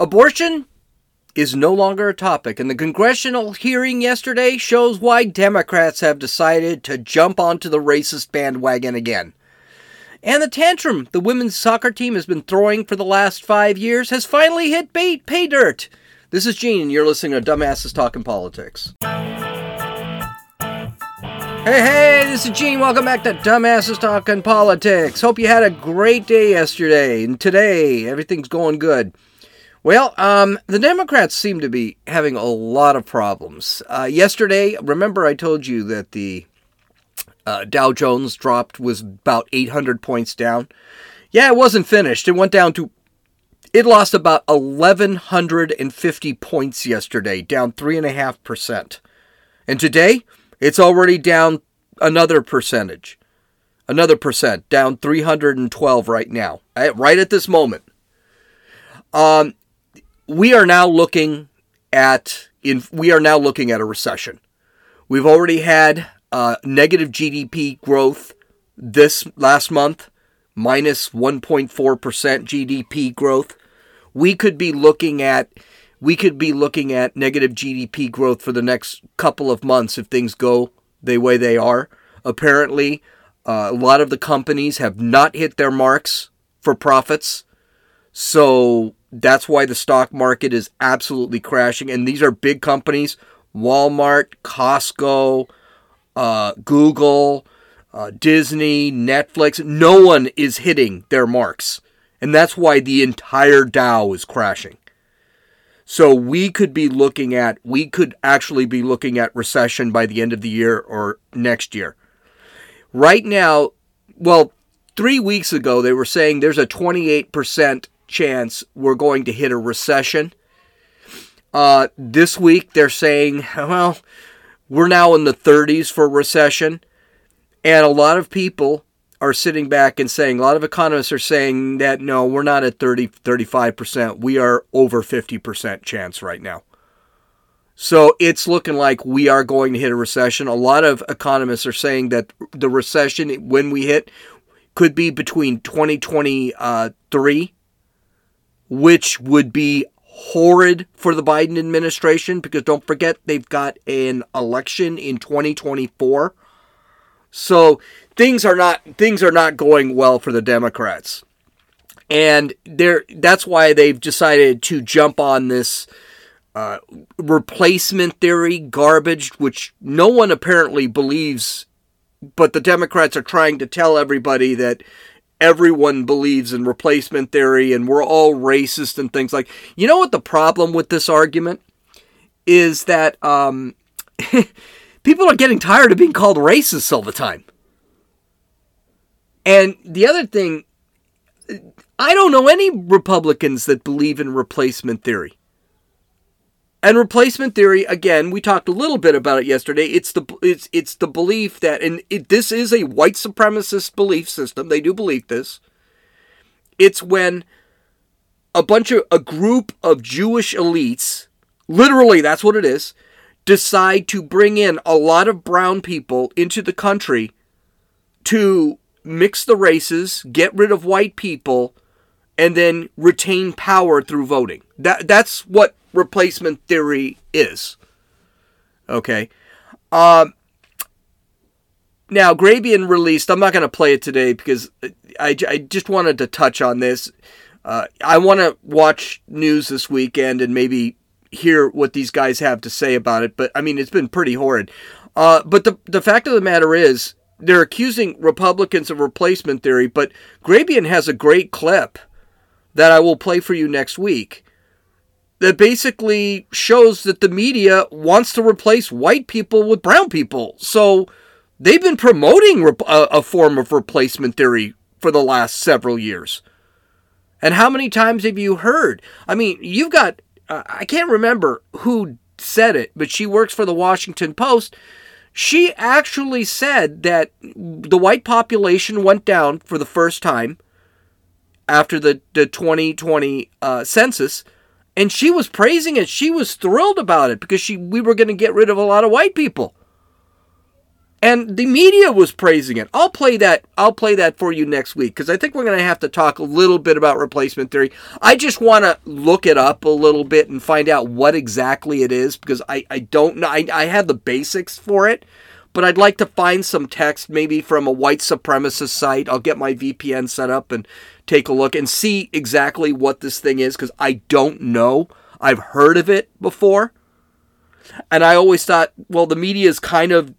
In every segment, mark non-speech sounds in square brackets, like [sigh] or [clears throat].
Abortion is no longer a topic, and the congressional hearing yesterday shows why Democrats have decided to jump onto the racist bandwagon again. And the tantrum the women's soccer team has been throwing for the last five years has finally hit bait, pay dirt. This is Gene, and you're listening to Dumbasses Talking Politics. Hey, hey, this is Gene. Welcome back to Dumbasses Talking Politics. Hope you had a great day yesterday, and today everything's going good. Well, um, the Democrats seem to be having a lot of problems. Uh, yesterday, remember I told you that the uh, Dow Jones dropped was about 800 points down. Yeah, it wasn't finished. It went down to it lost about 1,150 points yesterday, down 3.5%. And today, it's already down another percentage. Another percent, down 312 right now, right at this moment. Um, we are now looking at in we are now looking at a recession. We've already had uh, negative GDP growth this last month, minus 1.4% GDP growth. We could be looking at we could be looking at negative GDP growth for the next couple of months if things go the way they are. Apparently, uh, a lot of the companies have not hit their marks for profits. So that's why the stock market is absolutely crashing. And these are big companies Walmart, Costco, uh, Google, uh, Disney, Netflix. No one is hitting their marks. And that's why the entire Dow is crashing. So we could be looking at, we could actually be looking at recession by the end of the year or next year. Right now, well, three weeks ago, they were saying there's a 28% chance we're going to hit a recession. Uh, this week, they're saying, well, we're now in the 30s for recession. And a lot of people are sitting back and saying, a lot of economists are saying that no, we're not at 30, 35%. We are over 50% chance right now. So it's looking like we are going to hit a recession. A lot of economists are saying that the recession, when we hit, could be between 2023, which would be horrid for the Biden administration because don't forget they've got an election in 2024. So things are not things are not going well for the Democrats. And they that's why they've decided to jump on this uh, replacement theory garbage, which no one apparently believes, but the Democrats are trying to tell everybody that everyone believes in replacement theory and we're all racist and things like. You know what the problem with this argument is that um, [laughs] people are getting tired of being called racist all the time. And the other thing, I don't know any Republicans that believe in replacement theory. And replacement theory, again, we talked a little bit about it yesterday. It's the it's it's the belief that, and it, this is a white supremacist belief system. They do believe this. It's when a bunch of a group of Jewish elites, literally, that's what it is, decide to bring in a lot of brown people into the country to mix the races, get rid of white people, and then retain power through voting. That that's what replacement theory is. Okay. Um, now, Grabien released, I'm not going to play it today because I, I just wanted to touch on this. Uh, I want to watch news this weekend and maybe hear what these guys have to say about it, but I mean, it's been pretty horrid. Uh, but the, the fact of the matter is, they're accusing Republicans of replacement theory, but Grabien has a great clip that I will play for you next week that basically shows that the media wants to replace white people with brown people. So they've been promoting a, a form of replacement theory for the last several years. And how many times have you heard? I mean, you've got, uh, I can't remember who said it, but she works for the Washington Post. She actually said that the white population went down for the first time after the, the 2020 uh, census, and she was praising it. She was thrilled about it because she we were going to get rid of a lot of white people. and the media was praising it. I'll play that. I'll play that for you next week because I think we're going to have to talk a little bit about replacement theory. I just want to look it up a little bit and find out what exactly it is because I, I don't know. I, I have the basics for it, but I'd like to find some text maybe from a white supremacist site. I'll get my VPN set up and take a look and see exactly what this thing is because I don't know. I've heard of it before. And I always thought, well, the media is kind of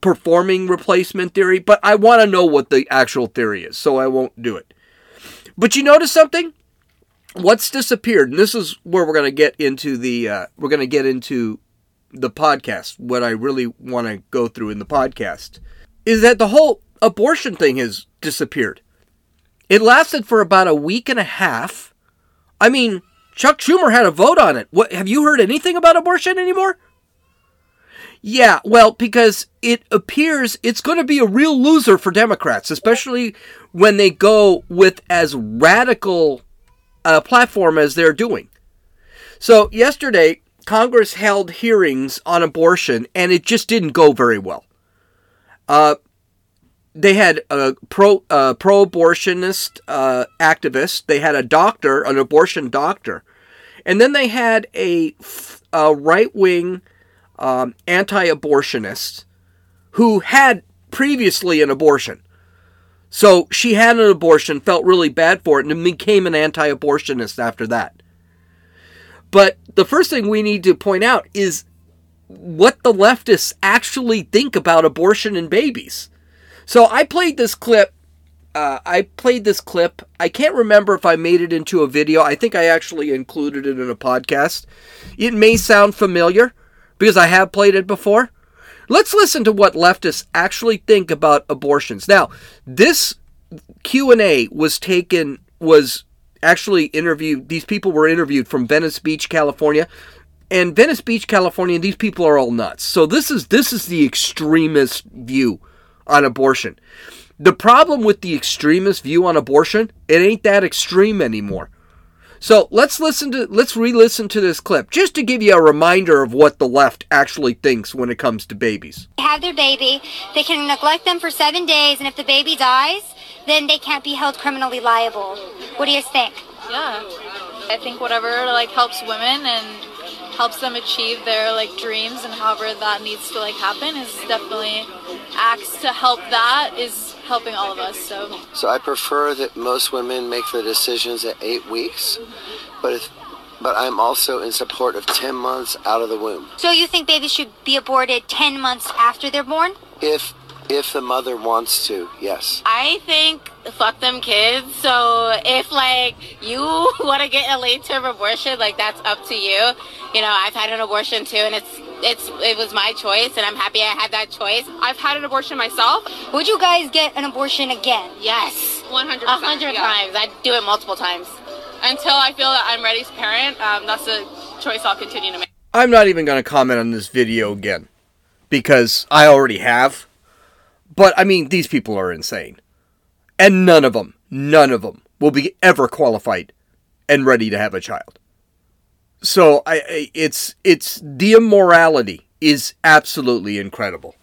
performing replacement theory, but I want to know what the actual theory is, so I won't do it. But you notice something? What's disappeared, and this is where we're going to get into the uh, we're going to get into the podcast. What I really want to go through in the podcast is that the whole abortion thing has disappeared. It lasted for about a week and a half. I mean, Chuck Schumer had a vote on it. What have you heard anything about abortion anymore? Yeah, well, because it appears it's going to be a real loser for Democrats, especially when they go with as radical a platform as they're doing. So, yesterday, Congress held hearings on abortion, and it just didn't go very well. Uh, they had a pro uh, pro abortionist uh, activist. They had a doctor, an abortion doctor, and then they had a, a right wing um, anti abortionist who had previously an abortion. So she had an abortion, felt really bad for it, and became an anti abortionist after that. But the first thing we need to point out is what the leftists actually think about abortion and babies. So I played this clip. Uh, I played this clip. I can't remember if I made it into a video. I think I actually included it in a podcast. It may sound familiar because I have played it before. Let's listen to what leftists actually think about abortions. Now, this Q&A was taken was actually interviewed these people were interviewed from Venice Beach, California. And Venice Beach, California, these people are all nuts. So this is this is the extremist view on abortion. The problem with the extremist view on abortion, it ain't that extreme anymore. So let's listen to let's re-listen to this clip just to give you a reminder of what the left actually thinks when it comes to babies. They have their baby, they can neglect them for seven days, and if the baby dies, then they can't be held criminally liable. What do you think? Yeah, I think whatever like helps women and helps them achieve their like dreams and however that needs to like happen is definitely acts to help that is helping all of us. So. So I prefer that most women make the decisions at eight weeks, but if, but I'm also in support of ten months out of the womb. So you think babies should be aborted ten months after they're born? If if the mother wants to, yes. I think fuck them kids. So if like you [laughs] want to get a late term abortion, like that's up to you. You know, I've had an abortion too, and it's it's it was my choice, and I'm happy I had that choice. I've had an abortion myself. Would you guys get an abortion again? Yes, 100. A hundred yeah. times. I'd do it multiple times. Until I feel that I'm ready to parent, um, that's a choice I'll continue to make. I'm not even going to comment on this video again because I already have. But I mean, these people are insane. And none of them, none of them will be ever qualified and ready to have a child. So I, it's it's the immorality is absolutely incredible.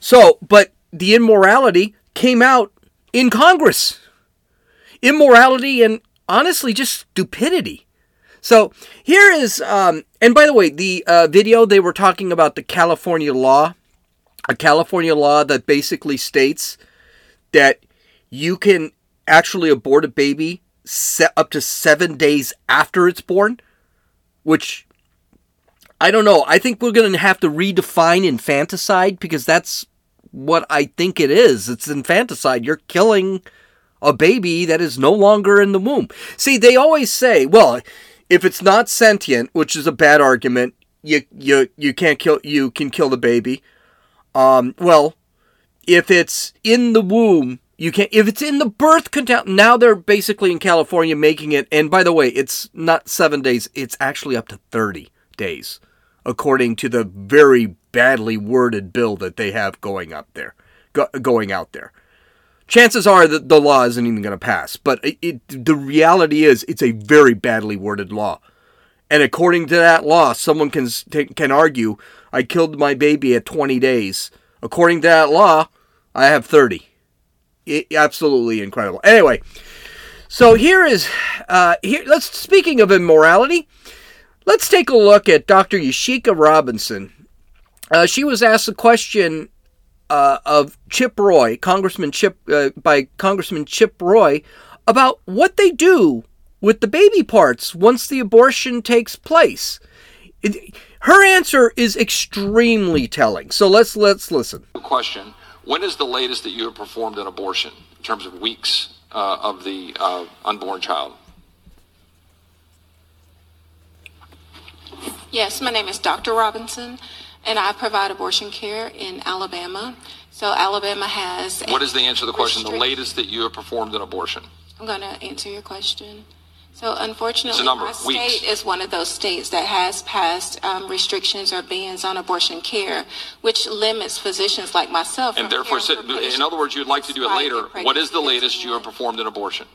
So, but the immorality came out in Congress. Immorality and honestly just stupidity. So here is, um, and by the way, the uh, video they were talking about the California law, a California law that basically states that you can actually abort a baby up to seven days after it's born, which I don't know. I think we're going to have to redefine infanticide because that's what I think it is. It's infanticide. You're killing a baby that is no longer in the womb. See, they always say, well, if it's not sentient, which is a bad argument, you you you can't kill you can kill the baby. Um, well, if it's in the womb, you can't. If it's in the birth canal, now they're basically in California making it. And by the way, it's not seven days; it's actually up to thirty days, according to the very badly worded bill that they have going up there, go, going out there. Chances are that the law isn't even going to pass, but it, it, the reality is it's a very badly worded law. And according to that law, someone can can argue I killed my baby at 20 days According to that law, I have 30. I- absolutely incredible. Anyway, so here is uh, here. Let's speaking of immorality, let's take a look at Dr. Yashika Robinson. Uh, she was asked a question uh, of Chip Roy, Congressman Chip, uh, by Congressman Chip Roy, about what they do with the baby parts once the abortion takes place. It, her answer is extremely telling. So let's let's listen. Question: When is the latest that you have performed an abortion in terms of weeks uh, of the uh, unborn child? Yes, my name is Dr. Robinson, and I provide abortion care in Alabama. So Alabama has. What is the answer to the question? The latest that you have performed an abortion? I'm going to answer your question. So unfortunately, my state weeks. is one of those states that has passed um, restrictions or bans on abortion care, which limits physicians like myself. And therefore, in other words, you'd like to do it later. What is the latest you have performed an abortion?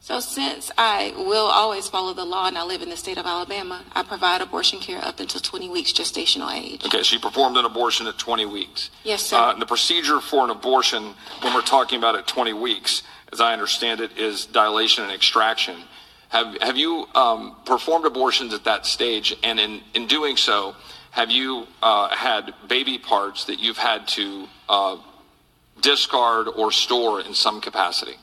So since I will always follow the law and I live in the state of Alabama, I provide abortion care up until 20 weeks gestational age. Okay, so you performed an abortion at 20 weeks. Yes, sir. Uh, the procedure for an abortion, when we're talking about at 20 weeks, as I understand it, is dilation and extraction. Have have you um, performed abortions at that stage? And in in doing so, have you uh, had baby parts that you've had to uh, discard or store in some capacity?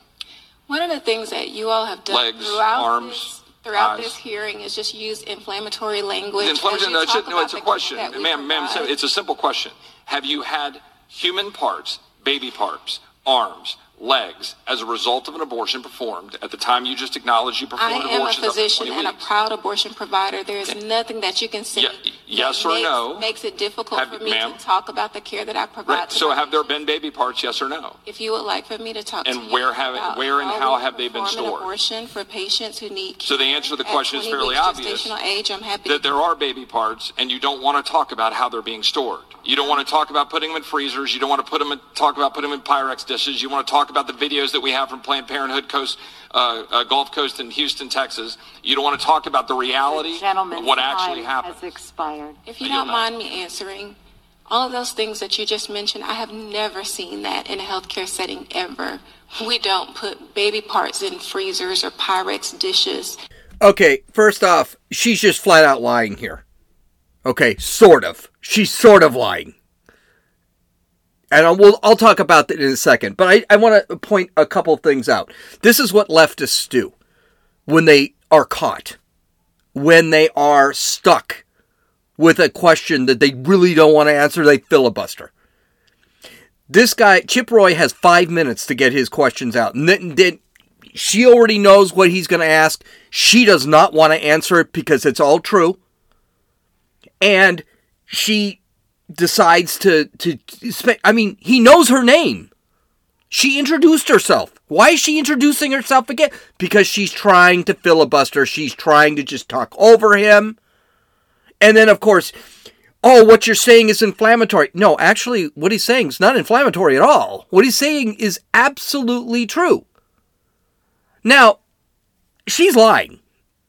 One of the things that you all have done Legs, throughout arms, this, throughout eyes. this hearing is just use inflammatory language. As no, it's, talk no, it's a question, ma'am. Ma'am, it's a simple question. Have you had human parts, baby parts, arms, legs, as a result of an abortion performed at the time you just acknowledged you performed I am a abortions? up to physician 20 and a proud abortion provider. There is nothing that you can say Ye- yes or makes, no? makes it difficult Have- for me to talk about the care that I provide. Right. So have there been baby parts? Yes or no? If you would like for me to talk And to you where have- about where and how we have they been stored? abortion for patients who need So the answer to the question is fairly obvious. Age, I'm happy that there are baby parts and you don't want to talk about how they're being stored. You don't want to talk about putting them in freezers. You don't want to put them in, talk about putting them in Pyrex dishes. You want to talk about the videos that we have from Planned Parenthood Coast, uh, uh, Gulf Coast in Houston, Texas. You don't want to talk about the reality of what actually time happened. has expired. If you I don't mind me answering, all of those things that you just mentioned, I have never seen that in a healthcare setting ever. We don't put baby parts in freezers or Pyrex dishes. Okay, first off, she's just flat out lying here. Okay, sort of. She's sort of lying. And I'll, we'll, I'll talk about that in a second. But I, I want to point a couple things out. This is what leftists do when they are caught, when they are stuck with a question that they really don't want to answer, they filibuster. This guy, Chip Roy, has five minutes to get his questions out. And then, then she already knows what he's going to ask. She does not want to answer it because it's all true. And she decides to to I mean, he knows her name. She introduced herself. Why is she introducing herself again? Because she's trying to filibuster. She's trying to just talk over him. And then of course, oh, what you're saying is inflammatory. No, actually, what he's saying is not inflammatory at all. What he's saying is absolutely true. Now, she's lying.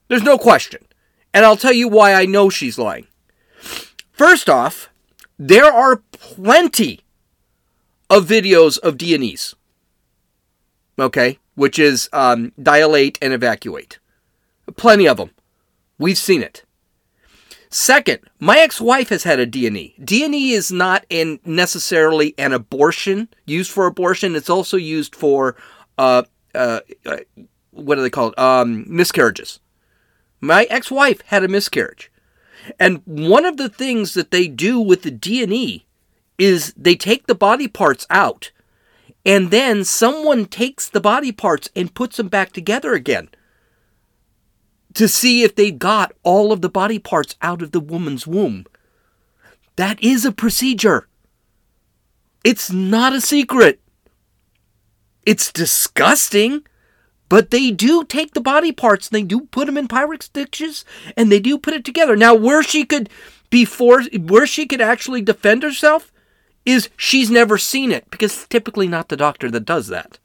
There's no question. And I'll tell you why I know she's lying. First off, there are plenty of videos of D&Es. Okay? Which is um, dilate and evacuate. Plenty of them. We've seen it. Second, my ex-wife has had a D&E. D&E is not necessarily an abortion, used for abortion. It's also used for, uh, uh, uh, what do they call it? Um, miscarriages. My ex-wife had a miscarriage. And one of the things that they do with the D&E is they take the body parts out and then someone takes the body parts and puts them back together again to see if they got all of the body parts out of the woman's womb. That is a procedure. It's not a secret. It's disgusting, but they do take the body parts and they do put them in Pyrex dishes and they do put it together. Now, where she could before where she could actually defend herself is she's never seen it because it's typically not the doctor that does that.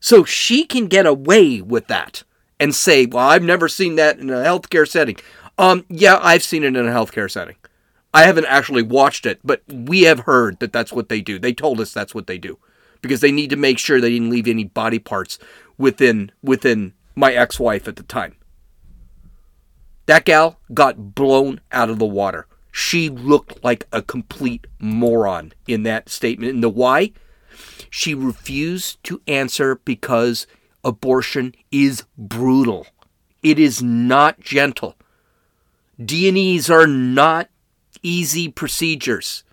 So she can get away with that and say, "Well, I've never seen that in a healthcare setting." Um, yeah, I've seen it in a healthcare setting. I haven't actually watched it, but we have heard that that's what they do. They told us that's what they do because they need to make sure they didn't leave any body parts within within my ex-wife at the time. That gal got blown out of the water. She looked like a complete moron in that statement. And the why? She refused to answer because abortion is brutal. It is not gentle. D&Es are not easy procedures.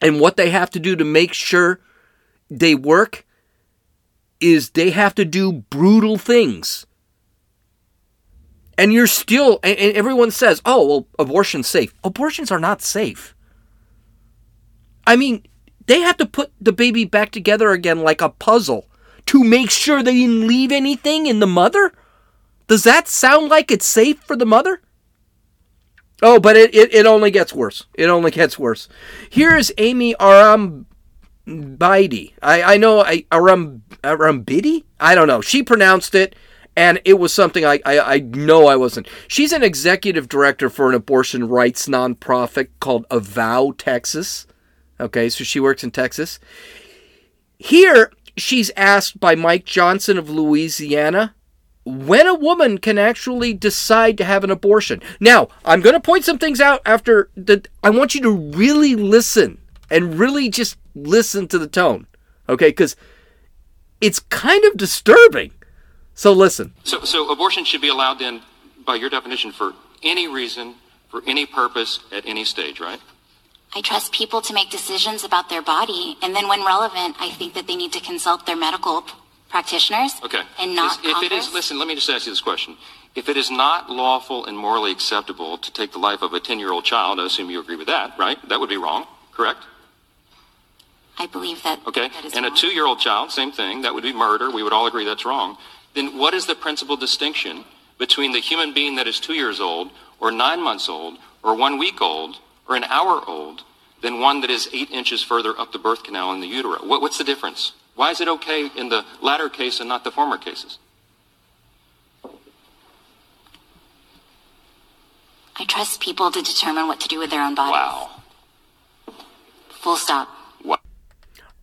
And what they have to do to make sure they work is they have to do brutal things. And you're still, and everyone says, oh, well, abortion's safe. Abortions are not safe. I mean, they have to put the baby back together again like a puzzle to make sure they didn't leave anything in the mother? Does that sound like it's safe for the mother? Oh, but it, it, it only gets worse. It only gets worse. Here's Aimee Arrambide. I, I know I, Aram, Arambidi? I don't know. She pronounced it, and it was something I, I, I know I wasn't. She's an executive director for an abortion rights nonprofit called Avow Texas. Okay, so she works in Texas. Here, she's asked by Mike Johnson of Louisiana when a woman can actually decide to have an abortion. Now, I'm going to point some things out after that. I want you to really listen and really just listen to the tone, okay? Because it's kind of disturbing. So listen. So, so abortion should be allowed then, by your definition, for any reason, for any purpose, at any stage, right? I trust people to make decisions about their body, and then when relevant, I think that they need to consult their medical practitioners. Okay. And not if, if it is, listen, let me just ask you this question. If it is not lawful and morally acceptable to take the life of a 10-year-old child, I assume you agree with that, right? That would be wrong, correct? I believe that. Okay. That is and wrong. a two-year-old child, same thing. That would be murder. We would all agree that's wrong. Then what is the principal distinction between the human being that is two years old, or nine months old, or one week old, or an hour old, than one that is eight inches further up the birth canal in the utero? What, what's the difference? Why is it okay in the latter case and not the former cases? I trust people to determine what to do with their own bodies. Wow. Full stop.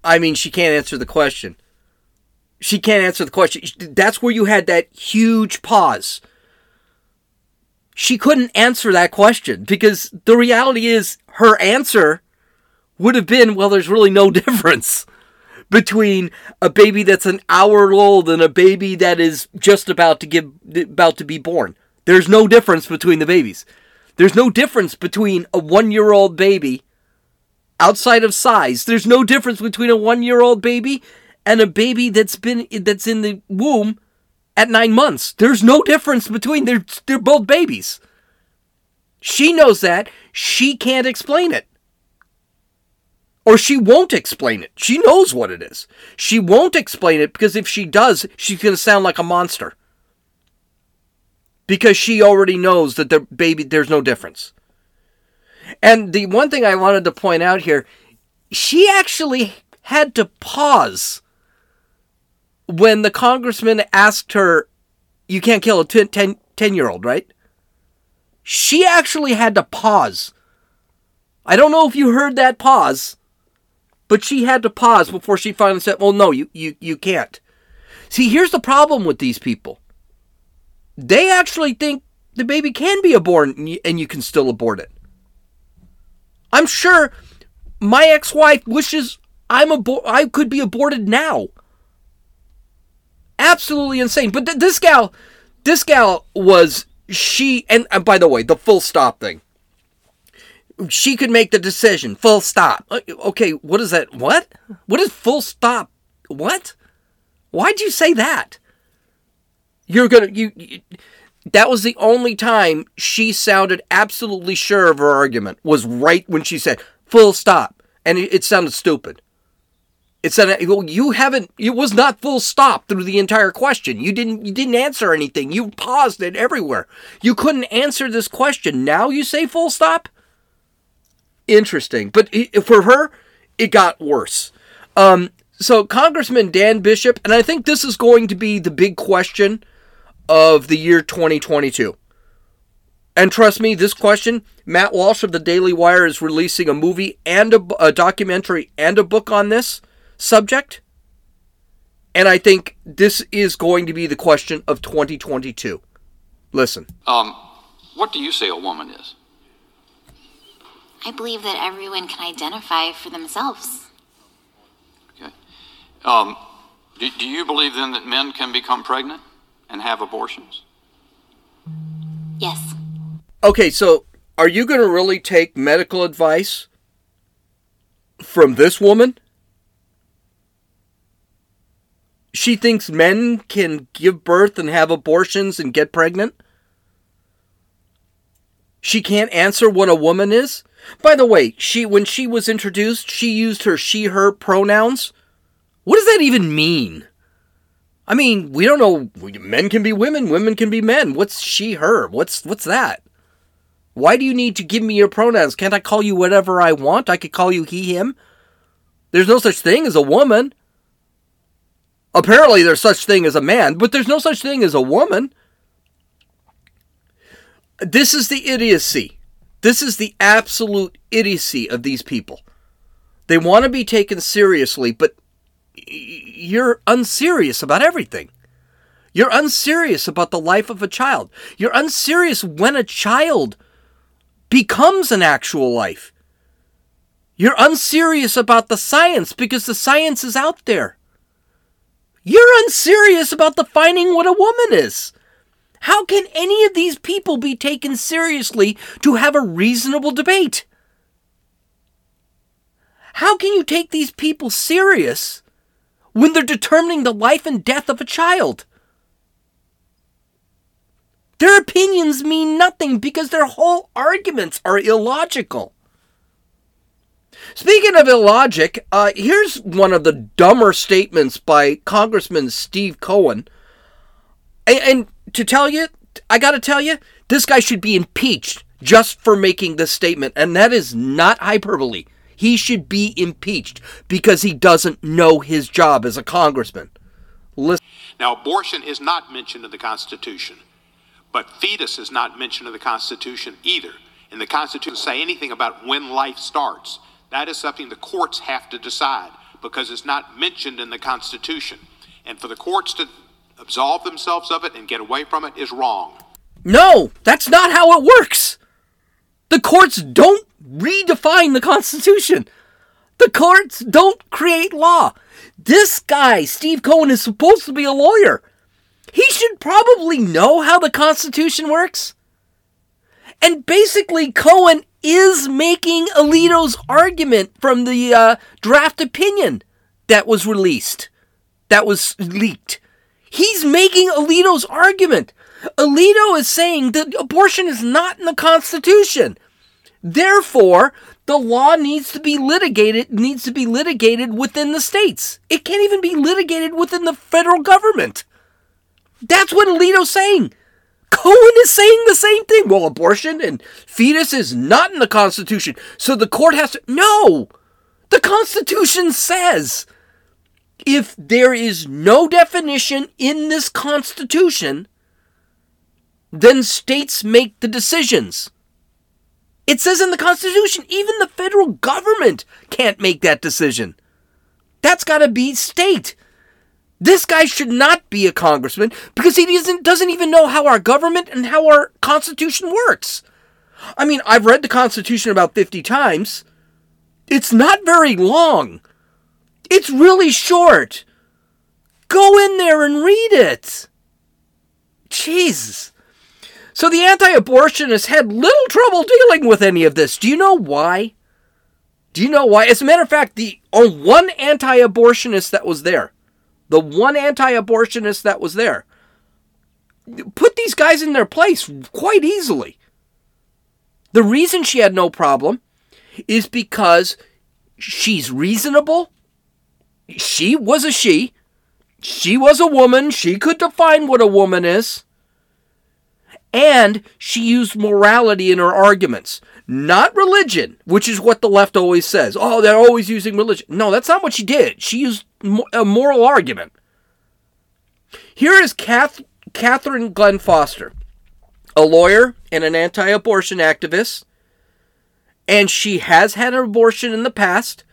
I mean, she can't answer the question. She can't answer the question. That's where you had that huge pause. She couldn't answer that question because the reality is her answer would have been well, there's really no [laughs] difference between a baby that's an hour old and a baby that is just about to give about to be born. There's no difference between the babies. There's no difference between a 1-year-old baby outside of size. There's no difference between a 1-year-old baby and a baby that's been that's in the womb at 9 months. There's no difference between they're they're both babies. She knows that. She can't explain it. Or she won't explain it. She knows what it is. She won't explain it because if she does, she's going to sound like a monster. Because she already knows that the baby, there's no difference. And the one thing I wanted to point out here, she actually had to pause when the congressman asked her, You can't kill a 10, 10 year old, right? She actually had to pause. I don't know if you heard that pause, but she had to pause before she finally said, Well, no, you, you, you can't. See, here's the problem with these people they actually think the baby can be aborted and you can still abort it. I'm sure my ex-wife wishes I'm abor- I could be aborted now. Absolutely insane. But th- this gal, this gal was she and, and by the way, the full stop thing. She could make the decision. Full stop. Uh, Okay, what is that? What? What is full stop? What? Why'd you say that? You're gonna you, you that was the only time she sounded absolutely sure of her argument was right when she said full stop. And it, it sounded stupid. It said well, you haven't it was not full stop through the entire question. You didn't you didn't answer anything. You paused it everywhere. You couldn't answer this question. Now you say full stop? Interesting. But it, for her it got worse. Um so congressman dan bishop and i think this is going to be the big question of the year 2022. And trust me, this question, Matt Walsh of the Daily Wire is releasing a movie and a, a documentary and a book on this subject. And I think this is going to be the question of 2022. Listen. Um, what do you say a woman is? I believe that everyone can identify for themselves. Okay. Um, do, do you believe then that men can become pregnant and have abortions? Yes. Okay, so are you going to really take medical advice from this woman? She thinks men can give birth and have abortions and get pregnant? She can't answer what a woman is? By the way, she when she was introduced, she used her she her pronouns. What does that even mean? I mean, we don't know men can be women, women can be men. What's she her? What's what's that? Why do you need to give me your pronouns? Can't I call you whatever I want? I could call you he him. There's no such thing as a woman. Apparently there's such thing as a man, but there's no such thing as a woman. This is the idiocy. This is the absolute idiocy of these people. They want to be taken seriously, but you're unserious about everything. You're unserious about the life of a child. You're unserious when a child becomes an actual life. You're unserious about the science because the science is out there. You're unserious about defining what a woman is. How can any of these people be taken seriously to have a reasonable debate? How can you take these people serious when they're determining the life and death of a child? Their opinions mean nothing because their whole arguments are illogical. Speaking of illogic, uh, here's one of the dumber statements by Congressman Steve Cohen. And, and to tell you, I got to tell you, this guy should be impeached just for making this statement. And that is not hyperbole. He should be impeached because he doesn't know his job as a congressman. Listen. Now, abortion is not mentioned in the Constitution, but fetus is not mentioned in the Constitution either. And the Constitution say anything about when life starts. That is something the courts have to decide because it's not mentioned in the Constitution. And for the courts to absolve themselves of it and get away from it is wrong. No, that's not how it works. The courts don't redefine the Constitution. The courts don't create law. This guy, Steve Cohen, is supposed to be a lawyer. He should probably know how the Constitution works. And basically, Cohen is making Alito's argument from the uh, draft opinion that was released, that was leaked. He's making Alito's argument. Alito is saying that abortion is not in the Constitution. Therefore, the law needs to be litigated needs to be litigated within the states. It can't even be litigated within the federal government. That's what Alito's saying. Cohen is saying the same thing. Well, abortion and fetus is not in the Constitution. So the court has to. No! The Constitution says if there is no definition in this Constitution, then states make the decisions. It says in the Constitution, even the federal government can't make that decision. That's got to be state. This guy should not be a congressman because he doesn't, doesn't even know how our government and how our Constitution works. I mean, I've read the Constitution about 50 times. It's not very long. It's really short. Go in there and read it. Jesus. So the anti abortionists had little trouble dealing with any of this. Do you know why? Do you know why? As a matter of fact, the only one anti abortionist that was there, the one anti abortionist that was there, put these guys in their place quite easily. The reason she had no problem is because she's reasonable. She was a she. She was a woman. She could define what a woman is. And she used morality in her arguments, not religion, which is what the left always says. Oh, they're always using religion. No, that's not what she did. She used a moral argument. Here is Kath, Catherine Glenn Foster, a lawyer and an anti abortion activist. And she has had an abortion in the past,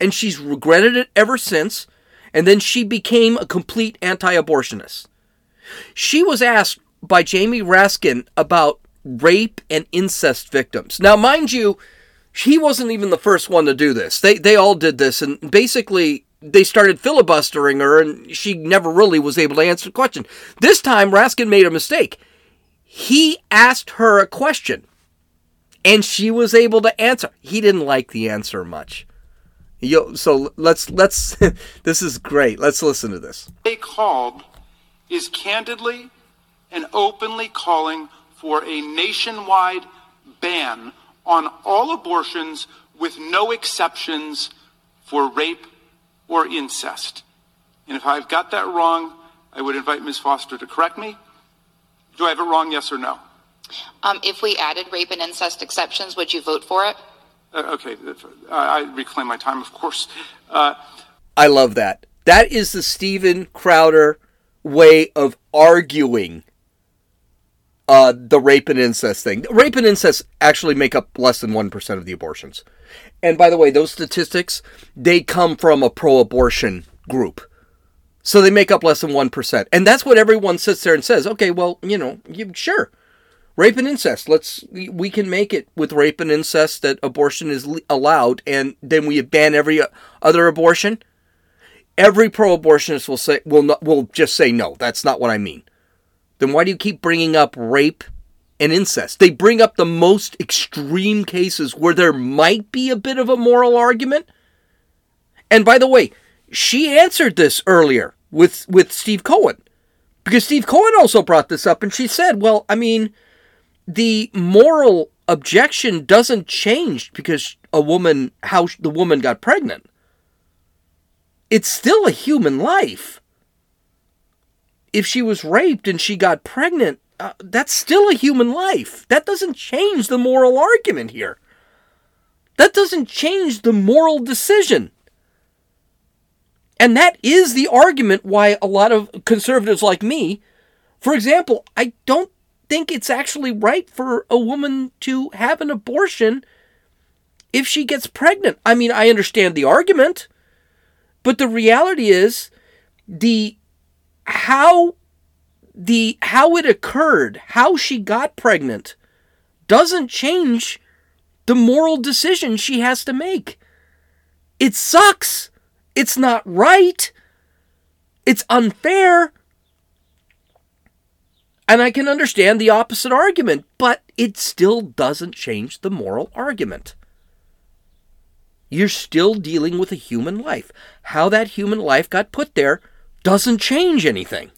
and she's regretted it ever since. And then she became a complete anti abortionist. She was asked by Jamie Raskin about rape and incest victims. Now, mind you, he wasn't even the first one to do this. They they all did this, and basically they started filibustering her, and she never really was able to answer the question. This time, Raskin made a mistake. He asked her a question, and she was able to answer. He didn't like the answer much. Yo, so let's let's. [laughs] this is great. Let's listen to this. They called is candidly and openly calling for a nationwide ban on all abortions with no exceptions for rape or incest. And if I've got that wrong, I would invite Ms. Foster to correct me. Do I have it wrong, yes or no? Um, if we added rape and incest exceptions, would you vote for it? Uh, okay, I reclaim my time, of course. Uh, I love that. That is the Steven Crowder way of arguing uh, the rape and incest thing. Rape and incest actually make up less than 1% of the abortions. And by the way, those statistics, they come from a pro abortion group. So they make up less than 1%. And that's what everyone sits there and says, okay, well, you know, you, sure. Rape and incest. Let's we can make it with rape and incest that abortion is allowed and then we ban every other abortion. Every pro-abortionist will say will not will just say no. That's not what I mean then why do you keep bringing up rape and incest? They bring up the most extreme cases where there might be a bit of a moral argument. And by the way, she answered this earlier with with Steve Cohen. Because Steve Cohen also brought this up and she said, "Well, I mean, the moral objection doesn't change because a woman how the woman got pregnant. It's still a human life if she was raped and she got pregnant, uh, that's still a human life. That doesn't change the moral argument here. That doesn't change the moral decision. And that is the argument why a lot of conservatives like me, for example, I don't think it's actually right for a woman to have an abortion if she gets pregnant. I mean, I understand the argument, but the reality is the how the how it occurred, how she got pregnant doesn't change the moral decision she has to make. It sucks. It's not right. It's unfair. And I can understand the opposite argument, but it still doesn't change the moral argument. You're still dealing with a human life. How that human life got put there doesn't change anything.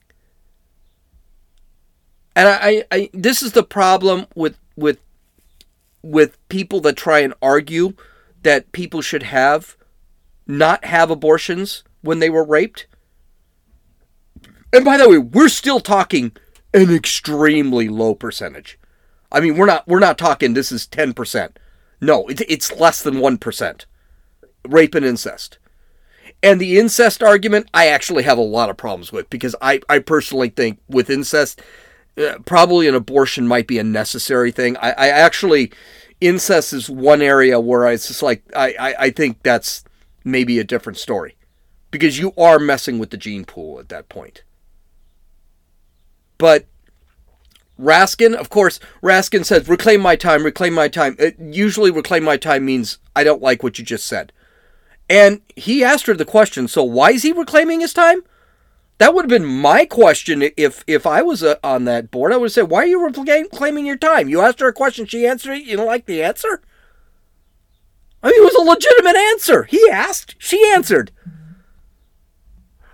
And I, I, this is the problem with with with people that try and argue that people should have not have abortions when they were raped. And by the way, we're still talking an extremely low percentage. I mean, we're not we're not talking this is 10%. No, it, it's less than 1%. Rape and incest. And the incest argument, I actually have a lot of problems with because I, I personally think with incest, uh, probably an abortion might be a necessary thing. I, I actually, incest is one area where I, it's just like, I, I, I think that's maybe a different story because you are messing with the gene pool at that point. But Raskin, of course, Raskin says, reclaim my time, reclaim my time. It, usually, reclaim my time means I don't like what you just said. And he asked her the question, so why is he reclaiming his time? That would have been my question if if I was uh, on that board. I would have said, "Why are you reclaiming your time?" You asked her a question, she answered it. You don't like the answer? I mean, it was a legitimate answer. He asked, she answered.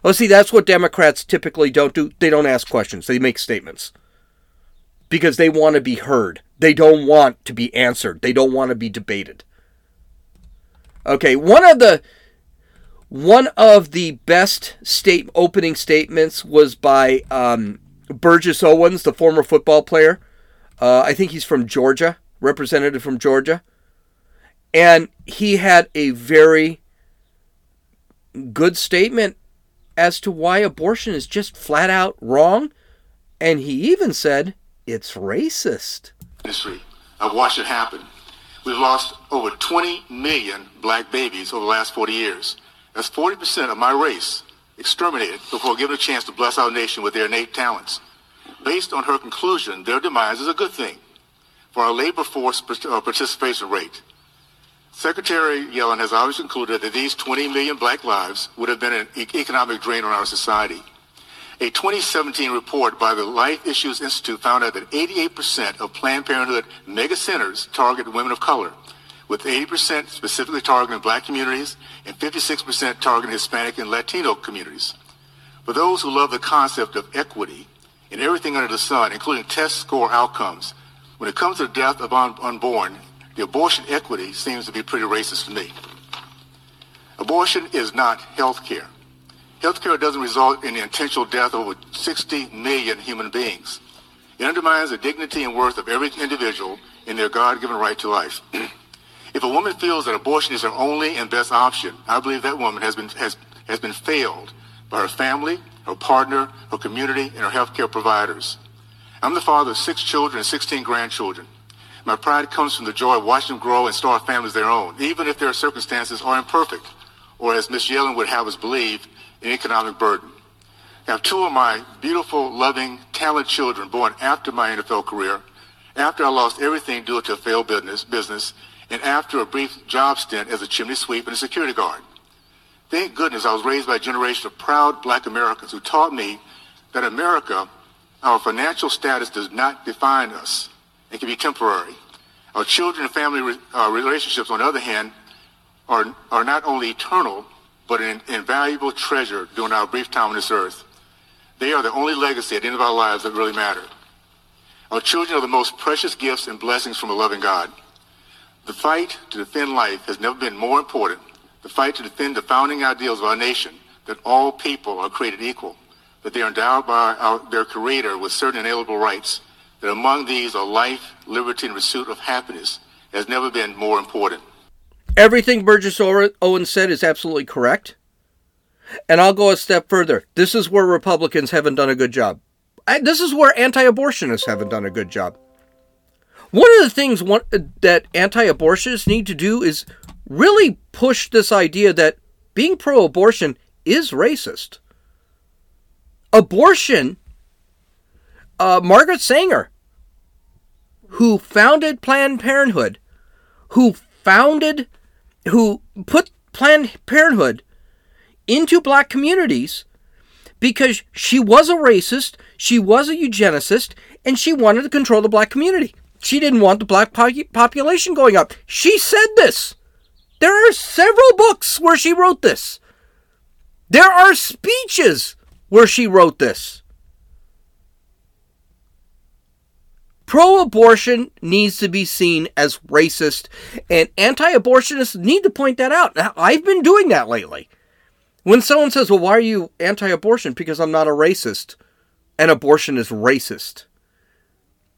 Oh, see, that's what Democrats typically don't do. They don't ask questions. They make statements because they want to be heard. They don't want to be answered. They don't want to be debated. Okay, one of the one of the best state opening statements was by um, Burgess Owens, the former football player. Uh, I think he's from Georgia, representative from Georgia, and he had a very good statement as to why abortion is just flat out wrong, and he even said it's racist. I've watched it happen. We've lost over 20 million black babies over the last 40 years. That's 40% of my race exterminated before given a chance to bless our nation with their innate talents. Based on her conclusion, their demise is a good thing for our labor force uh, participation rate. Secretary Yellen has always concluded that these 20 million black lives would have been an economic drain on our society. A 2017 report by the Life Issues Institute found out that 88% of Planned Parenthood mega centers target women of color, with 80% specifically targeting black communities and 56% targeting Hispanic and Latino communities. For those who love the concept of equity in everything under the sun, including test score outcomes, when it comes to the death of un- unborn, the abortion equity seems to be pretty racist to me. Abortion is not health care. Healthcare doesn't result in the intentional death of over 60 million human beings. It undermines the dignity and worth of every individual in their God-given right to life. [clears throat] if a woman feels that abortion is her only and best option, I believe that woman has been, has, has been failed by her family, her partner, her community, and her healthcare providers. I'm the father of six children and 16 grandchildren. My pride comes from the joy of watching them grow and start families of their own, even if their circumstances are imperfect, or as Ms. Yellen would have us believe, an economic burden. I have two of my beautiful, loving, talented children born after my NFL career, after I lost everything due to a failed business, business, and after a brief job stint as a chimney sweep and a security guard. Thank goodness I was raised by a generation of proud black Americans who taught me that America, our financial status does not define us and can be temporary. Our children and family uh, relationships, on the other hand, are, are not only eternal, but an invaluable treasure during our brief time on this earth. They are the only legacy at the end of our lives that really matter. Our children are the most precious gifts and blessings from a loving God. The fight to defend life has never been more important. The fight to defend the founding ideals of our nation, that all people are created equal, that they are endowed by our, their Creator with certain inalienable rights, that among these are life, liberty, and pursuit of happiness, has never been more important. Everything Burgess Owens said is absolutely correct. And I'll go a step further. This is where Republicans haven't done a good job. This is where anti abortionists haven't done a good job. One of the things one, that anti abortionists need to do is really push this idea that being pro abortion is racist. Abortion, uh, Margaret Sanger, who founded Planned Parenthood, who founded who put Planned Parenthood into black communities because she was a racist, she was a eugenicist, and she wanted to control the black community. She didn't want the black population going up. She said this. There are several books where she wrote this. There are speeches where she wrote this. Pro abortion needs to be seen as racist, and anti abortionists need to point that out. Now, I've been doing that lately. When someone says, Well, why are you anti abortion? Because I'm not a racist, and abortion is racist.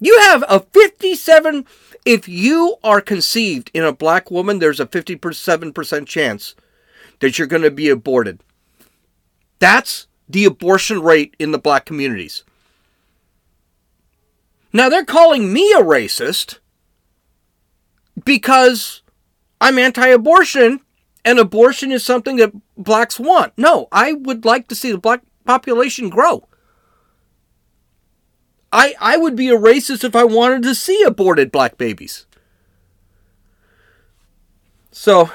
You have a 57, if you are conceived in a black woman, there's a 57% chance that you're going to be aborted. That's the abortion rate in the black communities. Now they're calling me a racist because I'm anti abortion and abortion is something that blacks want. No, I would like to see the black population grow. I, I would be a racist if I wanted to see aborted black babies. So,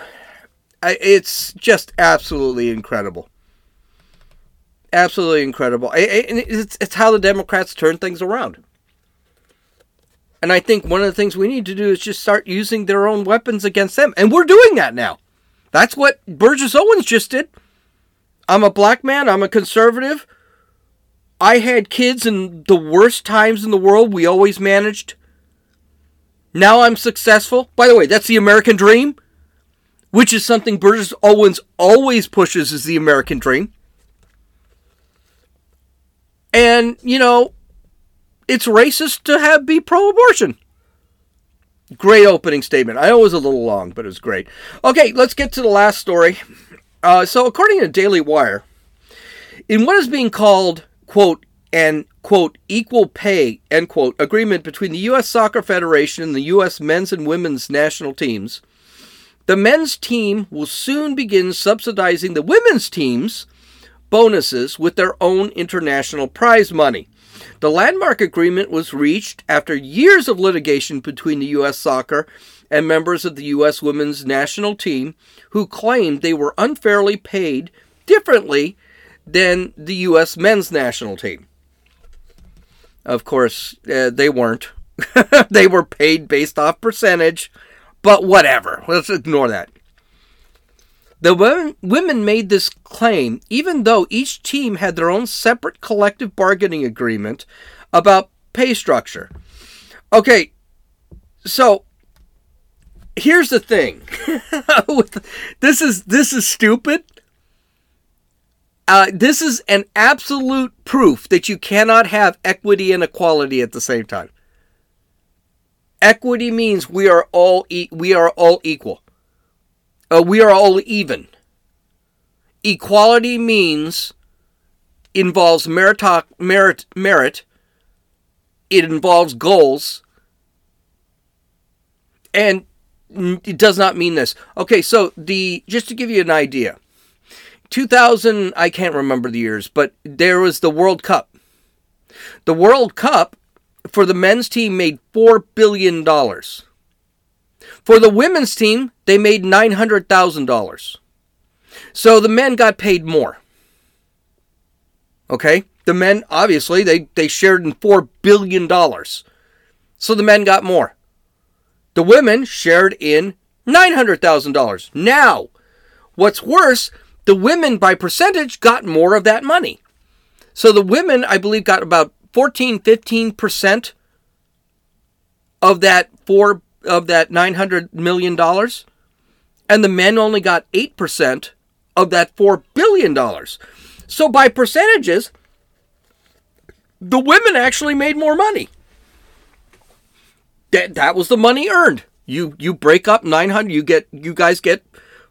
I, it's just absolutely incredible. Absolutely incredible. it's, it's how the Democrats turn things around. And I think one of the things we need to do is just start using their own weapons against them. And we're doing that now. That's what Burgess Owens just did. I'm a black man, I'm a conservative. I had kids in the worst times in the world. We always managed. Now I'm successful. By the way, that's the American dream, which is something Burgess Owens always pushes as the American dream. And, you know, it's racist to have be pro-abortion. Great opening statement. I know it was a little long, but it was great. Okay, let's get to the last story. Uh, so, according to Daily Wire, in what is being called, quote, an quote, equal pay, end quote, agreement between the U.S. Soccer Federation and the U.S. men's and women's national teams, the men's team will soon begin subsidizing the women's team's bonuses with their own international prize money. The landmark agreement was reached after years of litigation between the U.S. soccer and members of the U.S. women's national team who claimed they were unfairly paid differently than the U.S. men's national team. Of course, uh, they weren't. [laughs] they were paid based off percentage, but whatever. Let's ignore that. The women, made this claim even though each team had their own separate collective bargaining agreement about pay structure. Okay, so here's the thing. [laughs] this is this is stupid. Uh, this is an absolute proof that you cannot have equity and equality at the same time. Equity means we are all e- we are all equal. Uh, we are all even. Equality means involves merito- merit merit. It involves goals, and it does not mean this. Okay, so the just to give you an idea, 2000 I can't remember the years, but there was the World Cup. The World Cup for the men's team made 4 billion dollars. For the women's team, they made $900,000. So the men got paid more. Okay? The men obviously they they shared in 4 billion dollars. So the men got more. The women shared in $900,000. Now, what's worse, the women by percentage got more of that money. So the women, I believe, got about 14, 15% of that four of that 900 million dollars and the men only got 8% of that 4 billion dollars. So by percentages, the women actually made more money. That that was the money earned. You you break up 900 you get you guys get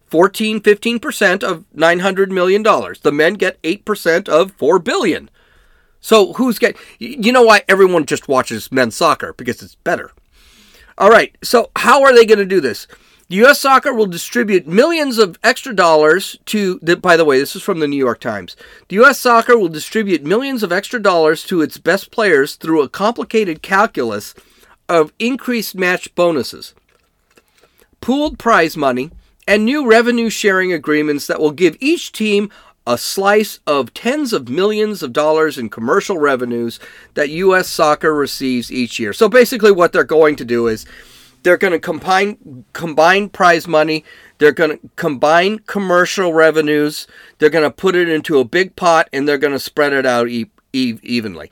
14 15% of 900 million dollars. The men get 8% of 4 billion. So who's get you know why everyone just watches men's soccer because it's better. All right. So how are they going to do this? The U.S. Soccer will distribute millions of extra dollars to. The, By the way, this is from the New York Times. The U.S. Soccer will distribute millions of extra dollars to its best players through a complicated calculus of increased match bonuses, pooled prize money, and new revenue sharing agreements that will give each team a slice of tens of millions of dollars in commercial revenues that U.S. soccer receives each year. So basically, what they're going to do is they're going to combine combine prize money. They're going to combine commercial revenues. They're going to put it into a big pot and they're going to spread it out e- e- evenly.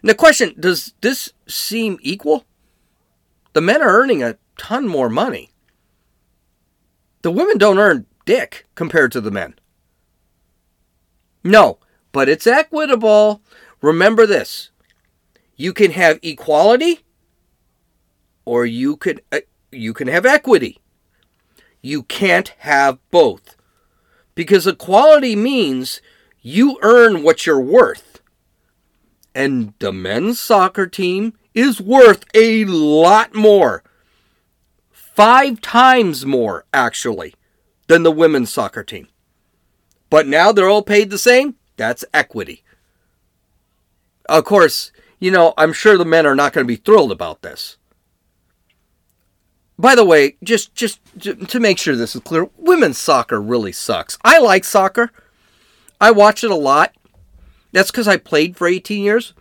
And the question: Does this seem equal? The men are earning a ton more money. The women don't earn dick compared to the men. No, but it's equitable. Remember this you can have equality or you can uh, you can have equity. You can't have both. Because equality means you earn what you're worth. And the men's soccer team is worth a lot more. Five times more, actually, than the women's soccer team. But now they're all paid the same? That's equity. Of course, you know, I'm sure the men are not going to be thrilled about this. By the way, just just to make sure this is clear, women's soccer really sucks. I like soccer. I watch it a lot. That's cuz I played for 18 years.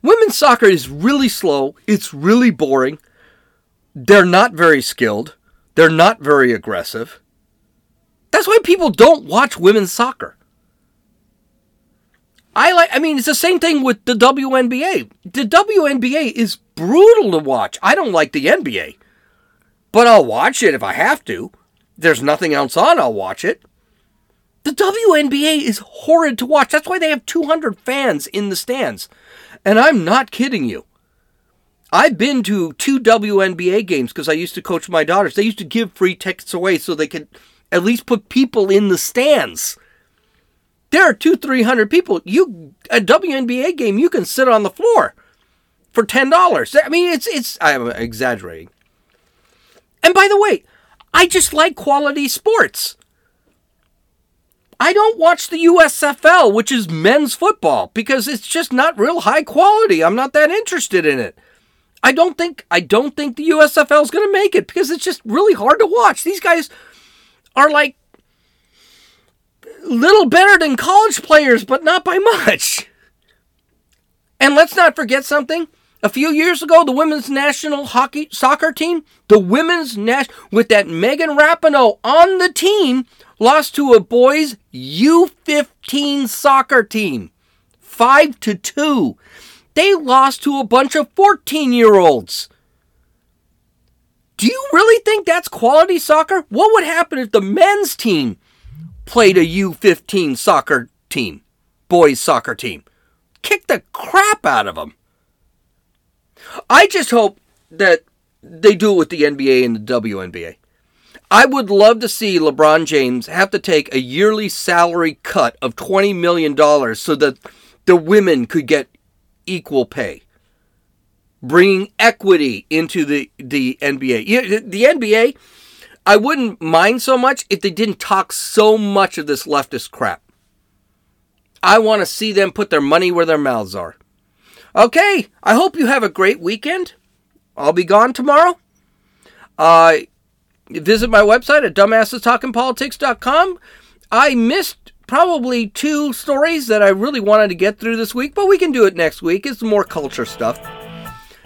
Women's soccer is really slow. It's really boring. They're not very skilled. They're not very aggressive. That's why people don't watch women's soccer. I like I mean it's the same thing with the WNBA. The WNBA is brutal to watch. I don't like the NBA. But I'll watch it if I have to. There's nothing else on, I'll watch it. The WNBA is horrid to watch. That's why they have 200 fans in the stands. And I'm not kidding you. I've been to two WNBA games because I used to coach my daughters. They used to give free tickets away so they could at least put people in the stands. There are two, three hundred people. You a WNBA game, you can sit on the floor for ten dollars. I mean, it's it's. I'm exaggerating. And by the way, I just like quality sports. I don't watch the USFL, which is men's football, because it's just not real high quality. I'm not that interested in it. I don't think I don't think the USFL is going to make it because it's just really hard to watch. These guys are like little better than college players, but not by much. And let's not forget something. A few years ago, the women's national hockey soccer team, the women's national with that Megan Rapinoe on the team, lost to a boys U15 soccer team, five to two. They lost to a bunch of 14 year olds. Do you really think that's quality soccer? What would happen if the men's team played a U15 soccer team, boys soccer team? Kick the crap out of them. I just hope that they do it with the NBA and the WNBA. I would love to see LeBron James have to take a yearly salary cut of $20 million so that the women could get equal pay. Bringing equity into the, the NBA. The NBA, I wouldn't mind so much if they didn't talk so much of this leftist crap. I want to see them put their money where their mouths are. Okay, I hope you have a great weekend. I'll be gone tomorrow. Uh, visit my website at dumbassestalkingpolitics.com. I missed probably two stories that I really wanted to get through this week, but we can do it next week. It's more culture stuff.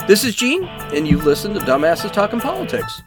This is Gene, and you listen to Dumbasses Talking Politics.